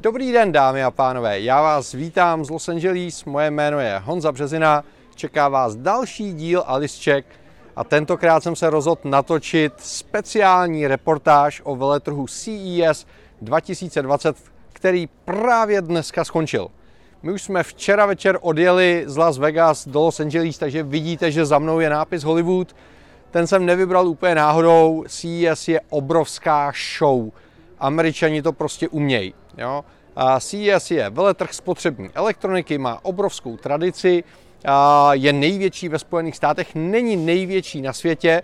Dobrý den, dámy a pánové. Já vás vítám z Los Angeles. Moje jméno je Honza Březina. Čeká vás další díl Alice a tentokrát jsem se rozhodl natočit speciální reportáž o veletrhu CES 2020, který právě dneska skončil. My už jsme včera večer odjeli z Las Vegas do Los Angeles, takže vidíte, že za mnou je nápis Hollywood. Ten jsem nevybral úplně náhodou. CES je obrovská show. Američani to prostě umějí. Jo? A CES je veletrh spotřební elektroniky, má obrovskou tradici, je největší ve Spojených státech, není největší na světě,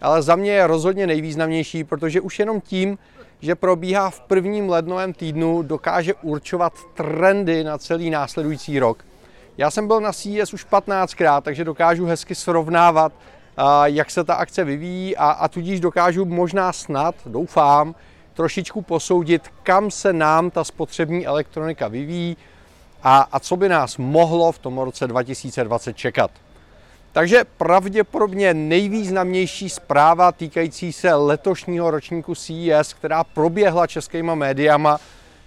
ale za mě je rozhodně nejvýznamnější, protože už jenom tím, že probíhá v prvním lednovém týdnu, dokáže určovat trendy na celý následující rok. Já jsem byl na CES už 15krát, takže dokážu hezky srovnávat, jak se ta akce vyvíjí a, a tudíž dokážu možná snad, doufám, trošičku posoudit, kam se nám ta spotřební elektronika vyvíjí a, a co by nás mohlo v tom roce 2020 čekat. Takže pravděpodobně nejvýznamnější zpráva týkající se letošního ročníku CES, která proběhla českýma médiama,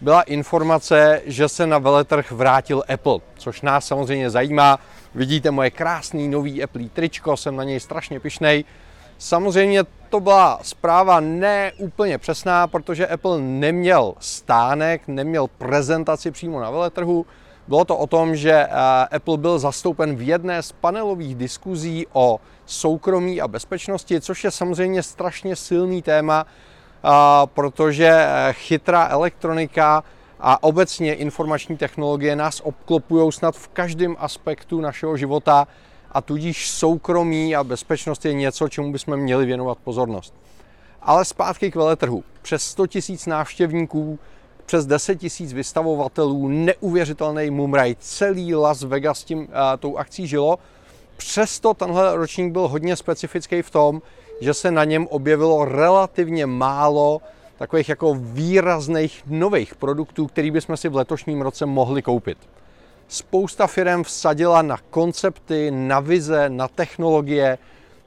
byla informace, že se na veletrh vrátil Apple, což nás samozřejmě zajímá. Vidíte moje krásný nový Apple tričko, jsem na něj strašně pišnej. Samozřejmě to byla zpráva ne úplně přesná, protože Apple neměl stánek, neměl prezentaci přímo na veletrhu. Bylo to o tom, že eh, Apple byl zastoupen v jedné z panelových diskuzí o soukromí a bezpečnosti, což je samozřejmě strašně silný téma, eh, protože eh, chytrá elektronika a obecně informační technologie nás obklopují snad v každém aspektu našeho života a tudíž soukromí a bezpečnost je něco, čemu bychom měli věnovat pozornost. Ale zpátky k veletrhu. Přes 100 000 návštěvníků, přes 10 000 vystavovatelů, neuvěřitelný mumraj, celý Las Vegas tím, uh, tou akcí žilo. Přesto tenhle ročník byl hodně specifický v tom, že se na něm objevilo relativně málo takových jako výrazných nových produktů, který bychom si v letošním roce mohli koupit. Spousta firm vsadila na koncepty, na vize, na technologie,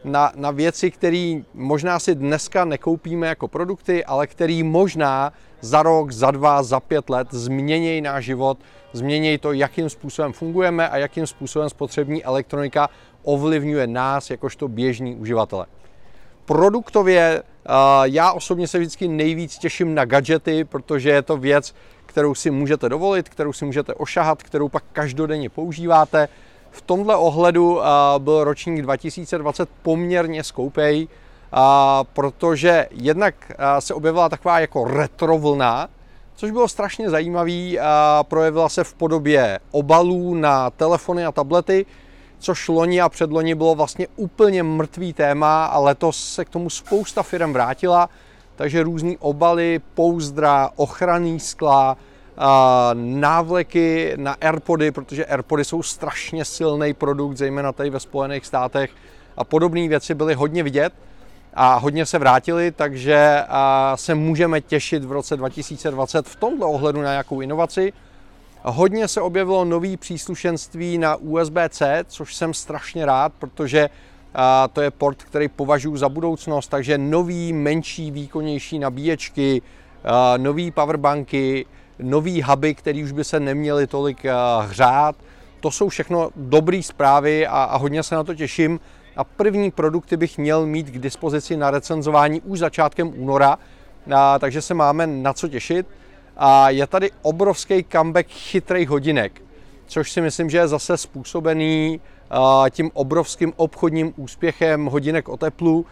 na, na věci, které možná si dneska nekoupíme jako produkty, ale které možná za rok, za dva, za pět let změnějí náš život, změnějí to, jakým způsobem fungujeme a jakým způsobem spotřební elektronika ovlivňuje nás jakožto běžní uživatele. Produktově já osobně se vždycky nejvíc těším na gadgety, protože je to věc, kterou si můžete dovolit, kterou si můžete ošahat, kterou pak každodenně používáte. V tomhle ohledu byl ročník 2020 poměrně skoupej, protože jednak se objevila taková jako retro vlna, což bylo strašně zajímavý. Projevila se v podobě obalů na telefony a tablety, což loni a předloni bylo vlastně úplně mrtvý téma a letos se k tomu spousta firm vrátila, takže různý obaly, pouzdra, ochranný skla, návleky na AirPody, protože AirPody jsou strašně silný produkt, zejména tady ve Spojených státech a podobné věci byly hodně vidět a hodně se vrátili, takže se můžeme těšit v roce 2020 v tomto ohledu na nějakou inovaci. Hodně se objevilo nový příslušenství na USB-C, což jsem strašně rád, protože to je port, který považuji za budoucnost, takže nový, menší, výkonnější nabíječky, nový powerbanky, nový huby, který už by se neměly tolik hřát. To jsou všechno dobré zprávy a, a hodně se na to těším. A první produkty bych měl mít k dispozici na recenzování už začátkem února, a, takže se máme na co těšit. A je tady obrovský comeback chytrých hodinek, což si myslím, že je zase způsobený tím obrovským obchodním úspěchem hodinek o teplu,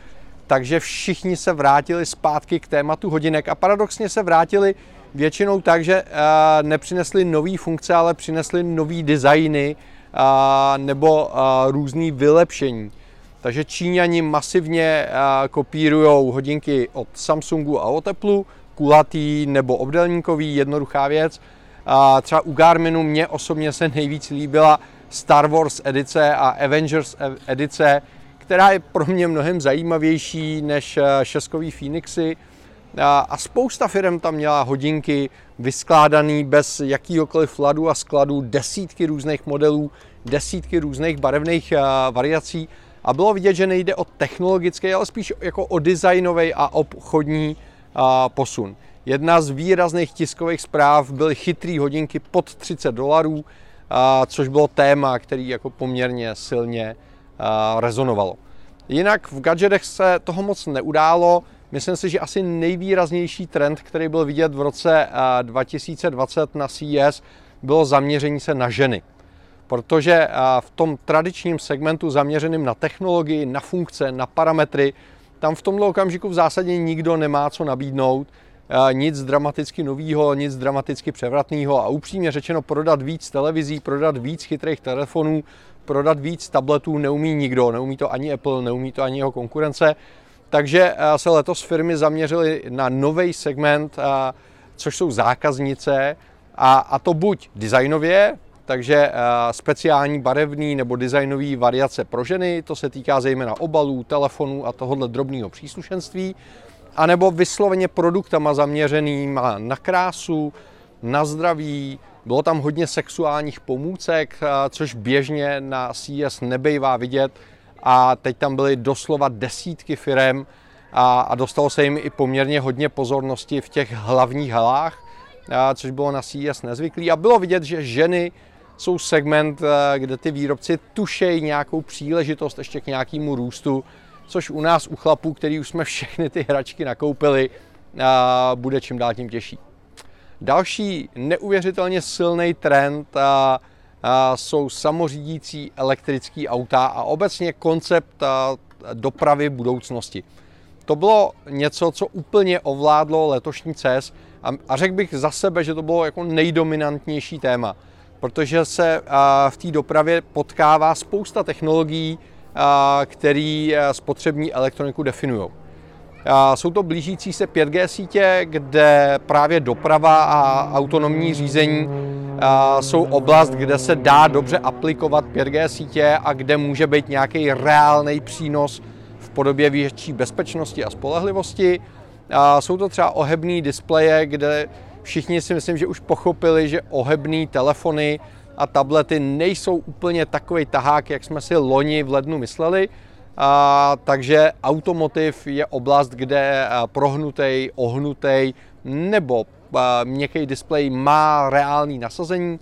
takže všichni se vrátili zpátky k tématu hodinek a paradoxně se vrátili většinou tak, že nepřinesli nové funkce, ale přinesli nové designy nebo různé vylepšení. Takže Číňani masivně kopírují hodinky od Samsungu a od Apple, kulatý nebo obdelníkový, jednoduchá věc. Třeba u Garminu mě osobně se nejvíc líbila Star Wars edice a Avengers edice, která je pro mě mnohem zajímavější než eh, šeskový Phoenixy. A spousta firm tam měla hodinky vyskládaný bez jakýhokoliv ladu a skladu, desítky různých modelů, desítky různých barevných eh, variací. A bylo vidět, že nejde o technologický, ale spíš jako o designový a obchodní posun. Jedna z výrazných tiskových zpráv byly chytrý hodinky pod 30 dolarů, což bylo téma, který jako poměrně silně rezonovalo. Jinak v gadgetech se toho moc neudálo. Myslím si, že asi nejvýraznější trend, který byl vidět v roce 2020 na CES, bylo zaměření se na ženy. Protože v tom tradičním segmentu zaměřeným na technologii, na funkce, na parametry, tam v tomto okamžiku v zásadě nikdo nemá co nabídnout, nic dramaticky nového, nic dramaticky převratného. A upřímně řečeno prodat víc televizí, prodat víc chytrých telefonů, prodat víc tabletů neumí nikdo, neumí to ani Apple, neumí to ani jeho konkurence. Takže se letos firmy zaměřily na nový segment, což jsou zákaznice, a, a to buď designově, takže speciální barevný nebo designový variace pro ženy, to se týká zejména obalů, telefonů a tohohle drobného příslušenství, anebo vysloveně produktama zaměřenýma na krásu, na zdraví, bylo tam hodně sexuálních pomůcek, což běžně na CES nebejvá vidět. A teď tam byly doslova desítky firem a, a dostalo se jim i poměrně hodně pozornosti v těch hlavních halách, a, což bylo na CES nezvyklý. A bylo vidět, že ženy jsou segment, kde ty výrobci tušejí nějakou příležitost ještě k nějakému růstu, což u nás, u chlapů, který už jsme všechny ty hračky nakoupili, bude čím dál tím těžší. Další neuvěřitelně silný trend a, a jsou samořídící elektrické auta a obecně koncept a, dopravy budoucnosti. To bylo něco, co úplně ovládlo letošní CES a, a řekl bych za sebe, že to bylo jako nejdominantnější téma, protože se a, v té dopravě potkává spousta technologií, který spotřební elektroniku definují. Jsou to blížící se 5G sítě, kde právě doprava a autonomní řízení jsou oblast, kde se dá dobře aplikovat 5G sítě a kde může být nějaký reálný přínos v podobě větší bezpečnosti a spolehlivosti. Jsou to třeba ohebné displeje, kde všichni si myslím, že už pochopili, že ohebné telefony a tablety nejsou úplně takový tahák, jak jsme si loni v lednu mysleli, a, takže automotiv je oblast, kde prohnutý, ohnutý nebo měkký displej má reálný nasazení.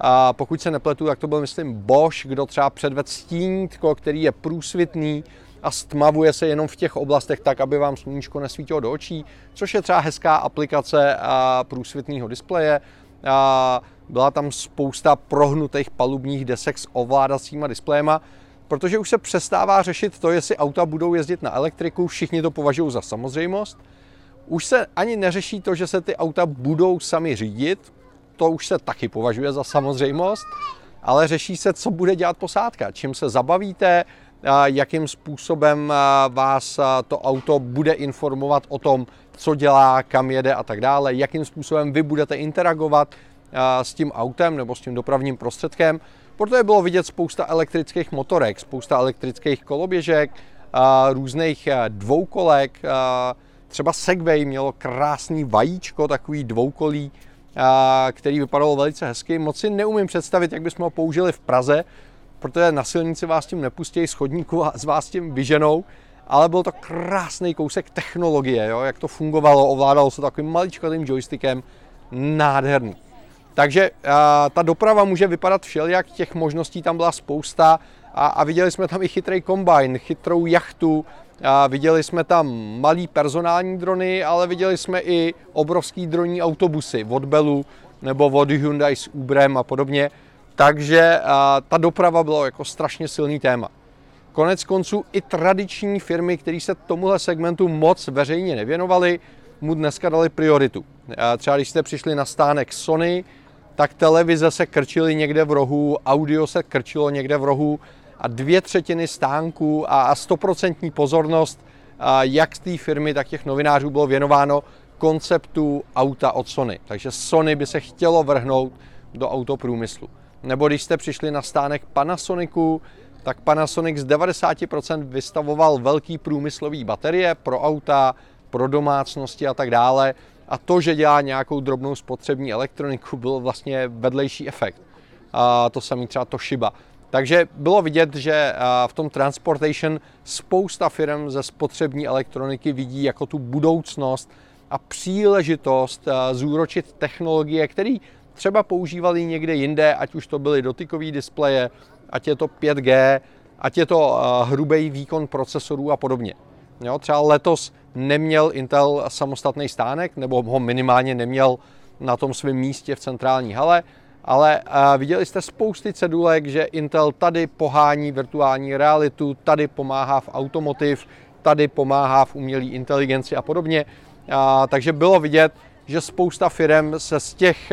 A pokud se nepletu, tak to byl, myslím, Bosch, kdo třeba předvedl stínítko, který je průsvitný a stmavuje se jenom v těch oblastech tak, aby vám sluníčko nesvítilo do očí, což je třeba hezká aplikace průsvitného displeje. A byla tam spousta prohnutých palubních desek s ovládacíma displejema, protože už se přestává řešit to, jestli auta budou jezdit na elektriku, všichni to považují za samozřejmost. Už se ani neřeší to, že se ty auta budou sami řídit, to už se taky považuje za samozřejmost, ale řeší se, co bude dělat posádka, čím se zabavíte, jakým způsobem vás to auto bude informovat o tom, co dělá, kam jede a tak dále, jakým způsobem vy budete interagovat s tím autem nebo s tím dopravním prostředkem. Proto bylo vidět spousta elektrických motorek, spousta elektrických koloběžek, různých dvoukolek, třeba Segway mělo krásný vajíčko, takový dvoukolí, který vypadalo velice hezky. Moc si neumím představit, jak bychom ho použili v Praze, protože na silnici vás tím nepustí z chodníku a z vás tím vyženou, ale byl to krásný kousek technologie, jo? jak to fungovalo, ovládalo se takovým maličkatým joystickem, nádherný. Takže a, ta doprava může vypadat všelijak, těch možností tam byla spousta a, a viděli jsme tam i chytrý kombajn, chytrou jachtu, a viděli jsme tam malý personální drony, ale viděli jsme i obrovský dronní autobusy od Bellu nebo od Hyundai s Uberem a podobně. Takže a, ta doprava bylo jako strašně silný téma. Konec konců i tradiční firmy, které se tomuhle segmentu moc veřejně nevěnovaly, mu dneska dali prioritu. Třeba když jste přišli na stánek Sony, tak televize se krčily někde v rohu, audio se krčilo někde v rohu a dvě třetiny stánků a stoprocentní pozornost jak z té firmy, tak těch novinářů bylo věnováno konceptu auta od Sony. Takže Sony by se chtělo vrhnout do autoprůmyslu. Nebo když jste přišli na stánek Panasonicu, tak Panasonic z 90% vystavoval velký průmyslový baterie pro auta, pro domácnosti a tak dále. A to, že dělá nějakou drobnou spotřební elektroniku, byl vlastně vedlejší efekt. A to samý třeba Toshiba. Takže bylo vidět, že v tom transportation spousta firm ze spotřební elektroniky vidí jako tu budoucnost a příležitost zúročit technologie, které třeba používali někde jinde, ať už to byly dotykové displeje, ať je to 5G, ať je to hrubý výkon procesorů a podobně. Jo, třeba letos neměl Intel samostatný stánek, nebo ho minimálně neměl na tom svém místě v centrální hale, ale viděli jste spousty cedulek, že Intel tady pohání virtuální realitu, tady pomáhá v automotiv, tady pomáhá v umělé inteligenci a podobně. Takže bylo vidět, že spousta firm se z těch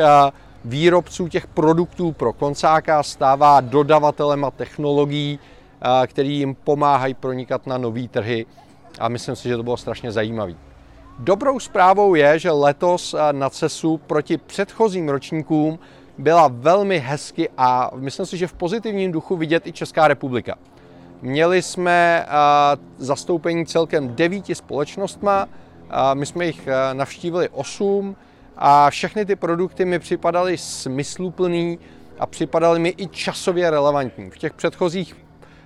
výrobců těch produktů pro koncáka stává dodavatelem a technologií, který jim pomáhají pronikat na nové trhy a myslím si, že to bylo strašně zajímavé. Dobrou zprávou je, že letos na CESu proti předchozím ročníkům byla velmi hezky a myslím si, že v pozitivním duchu vidět i Česká republika. Měli jsme zastoupení celkem devíti společnostma, my jsme jich navštívili osm a všechny ty produkty mi připadaly smysluplný a připadaly mi i časově relevantní. V těch předchozích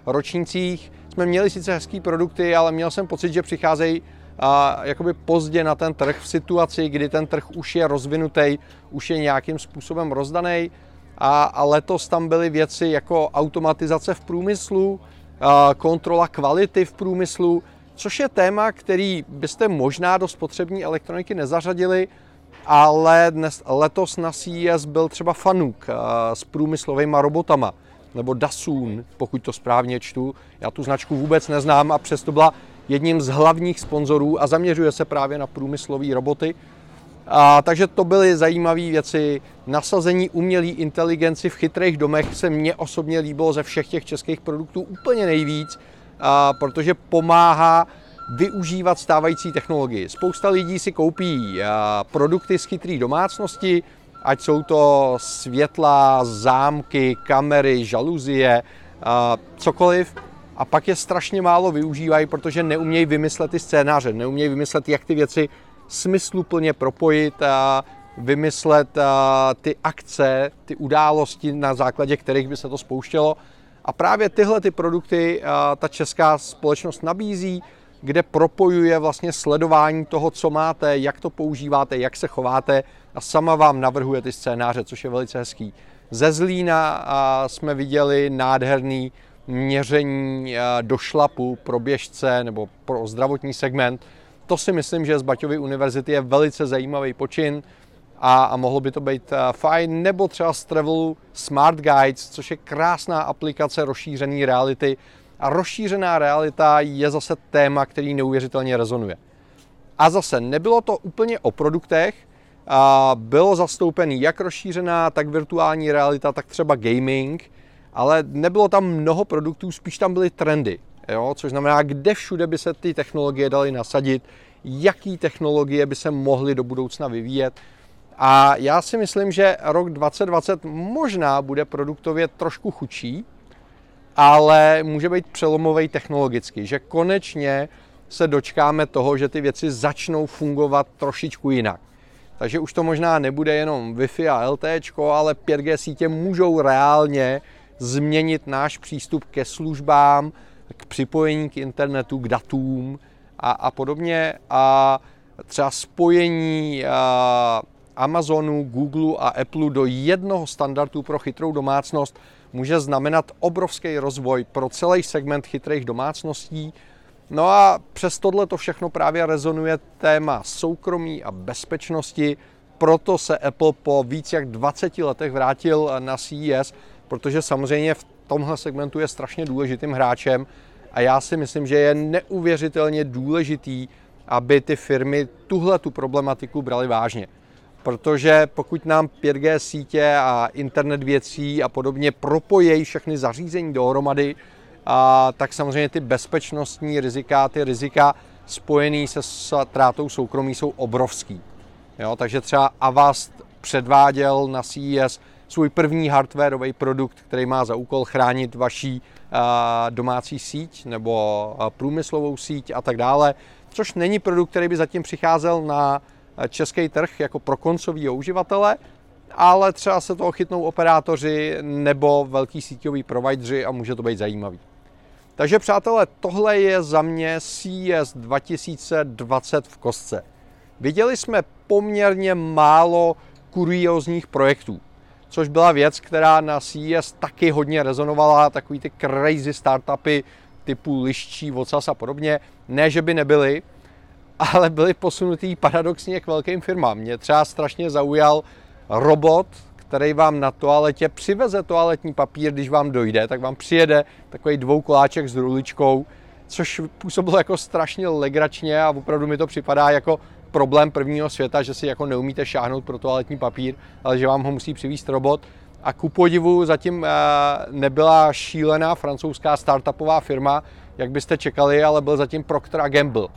ročnících jsme měli sice hezký produkty, ale měl jsem pocit, že přicházejí a jakoby pozdě na ten trh v situaci, kdy ten trh už je rozvinutý, už je nějakým způsobem rozdaný. A, a letos tam byly věci jako automatizace v průmyslu, a kontrola kvality v průmyslu, což je téma, který byste možná do spotřební elektroniky nezařadili, ale dnes, letos na CES byl třeba Fanuk s průmyslovými robotama nebo Dasun, pokud to správně čtu. Já tu značku vůbec neznám a přesto byla jedním z hlavních sponzorů a zaměřuje se právě na průmyslové roboty. A, takže to byly zajímavé věci. Nasazení umělé inteligenci v chytrých domech se mně osobně líbilo ze všech těch českých produktů úplně nejvíc, a, protože pomáhá využívat stávající technologii. Spousta lidí si koupí a, produkty z chytré domácnosti, ať jsou to světla, zámky, kamery, žaluzie, cokoliv. A pak je strašně málo využívají, protože neumějí vymyslet ty scénáře, neumějí vymyslet, jak ty věci smysluplně propojit a vymyslet ty akce, ty události, na základě kterých by se to spouštělo. A právě tyhle ty produkty ta česká společnost nabízí, kde propojuje vlastně sledování toho, co máte, jak to používáte, jak se chováte a sama vám navrhuje ty scénáře, což je velice hezký. Ze Zlína jsme viděli nádherný měření do šlapu pro běžce nebo pro zdravotní segment. To si myslím, že z Baťovy univerzity je velice zajímavý počin a, a mohlo by to být fajn. Nebo třeba z Travelu Smart Guides, což je krásná aplikace rozšířené reality. A rozšířená realita je zase téma, který neuvěřitelně rezonuje. A zase nebylo to úplně o produktech, a bylo zastoupený jak rozšířená, tak virtuální realita, tak třeba gaming, ale nebylo tam mnoho produktů, spíš tam byly trendy, jo? což znamená, kde všude by se ty technologie daly nasadit, jaký technologie by se mohly do budoucna vyvíjet. A já si myslím, že rok 2020 možná bude produktově trošku chudší, ale může být přelomový technologicky, že konečně se dočkáme toho, že ty věci začnou fungovat trošičku jinak. Takže už to možná nebude jenom Wi-Fi a LTE, ale 5G sítě můžou reálně změnit náš přístup ke službám, k připojení k internetu, k datům a, a podobně. A třeba spojení a, Amazonu, Google a Apple do jednoho standardu pro chytrou domácnost může znamenat obrovský rozvoj pro celý segment chytrých domácností, No a přes tohle to všechno právě rezonuje téma soukromí a bezpečnosti, proto se Apple po víc jak 20 letech vrátil na CES, protože samozřejmě v tomhle segmentu je strašně důležitým hráčem. A já si myslím, že je neuvěřitelně důležitý, aby ty firmy tuhle tu problematiku brali vážně. Protože pokud nám 5G sítě a internet věcí a podobně propojejí všechny zařízení dohromady, a tak samozřejmě ty bezpečnostní rizika, ty rizika spojené se ztrátou soukromí jsou obrovský. Jo, takže třeba Avast předváděl na CES svůj první hardwareový produkt, který má za úkol chránit vaší domácí síť nebo průmyslovou síť a tak dále, což není produkt, který by zatím přicházel na český trh jako pro koncový uživatele, ale třeba se toho chytnou operátoři nebo velký síťový provideri a může to být zajímavý. Takže přátelé, tohle je za mě CES 2020 v kostce. viděli jsme poměrně málo kuriózních projektů, což byla věc, která na CES taky hodně rezonovala, takový ty crazy startupy typu liščí, vocas a podobně. Ne, že by nebyly, ale byly posunutý paradoxně k velkým firmám. Mě třeba strašně zaujal robot, který vám na toaletě přiveze toaletní papír, když vám dojde, tak vám přijede takový dvoukoláček s ruličkou, což působilo jako strašně legračně a opravdu mi to připadá jako problém prvního světa, že si jako neumíte šáhnout pro toaletní papír, ale že vám ho musí přivízt robot. A ku podivu zatím eh, nebyla šílená francouzská startupová firma, jak byste čekali, ale byl zatím Procter Gamble.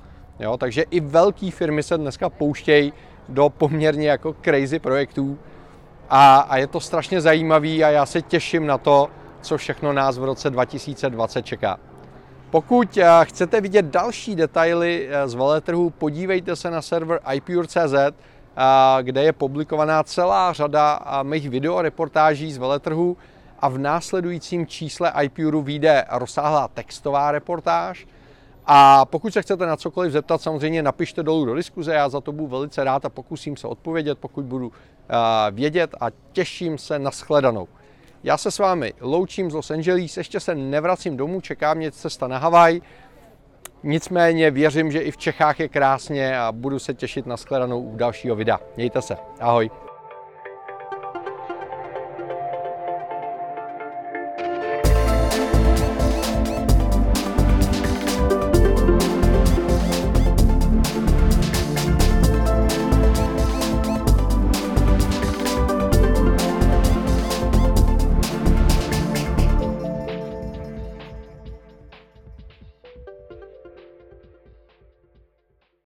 Jo, takže i velké firmy se dneska pouštějí do poměrně jako crazy projektů a, a je to strašně zajímavý a já se těším na to, co všechno nás v roce 2020 čeká. Pokud eh, chcete vidět další detaily eh, z veletrhu, podívejte se na server iPure.cz, eh, kde je publikovaná celá řada mých videoreportáží z veletrhu a v následujícím čísle iPure vyjde rozsáhlá textová reportáž. A pokud se chcete na cokoliv zeptat, samozřejmě napište dolů do diskuze, já za to budu velice rád a pokusím se odpovědět, pokud budu vědět a těším se na shledanou. Já se s vámi loučím z Los Angeles, ještě se nevracím domů, čeká mě cesta na Havaj. Nicméně věřím, že i v Čechách je krásně a budu se těšit na shledanou u dalšího videa. Mějte se, ahoj.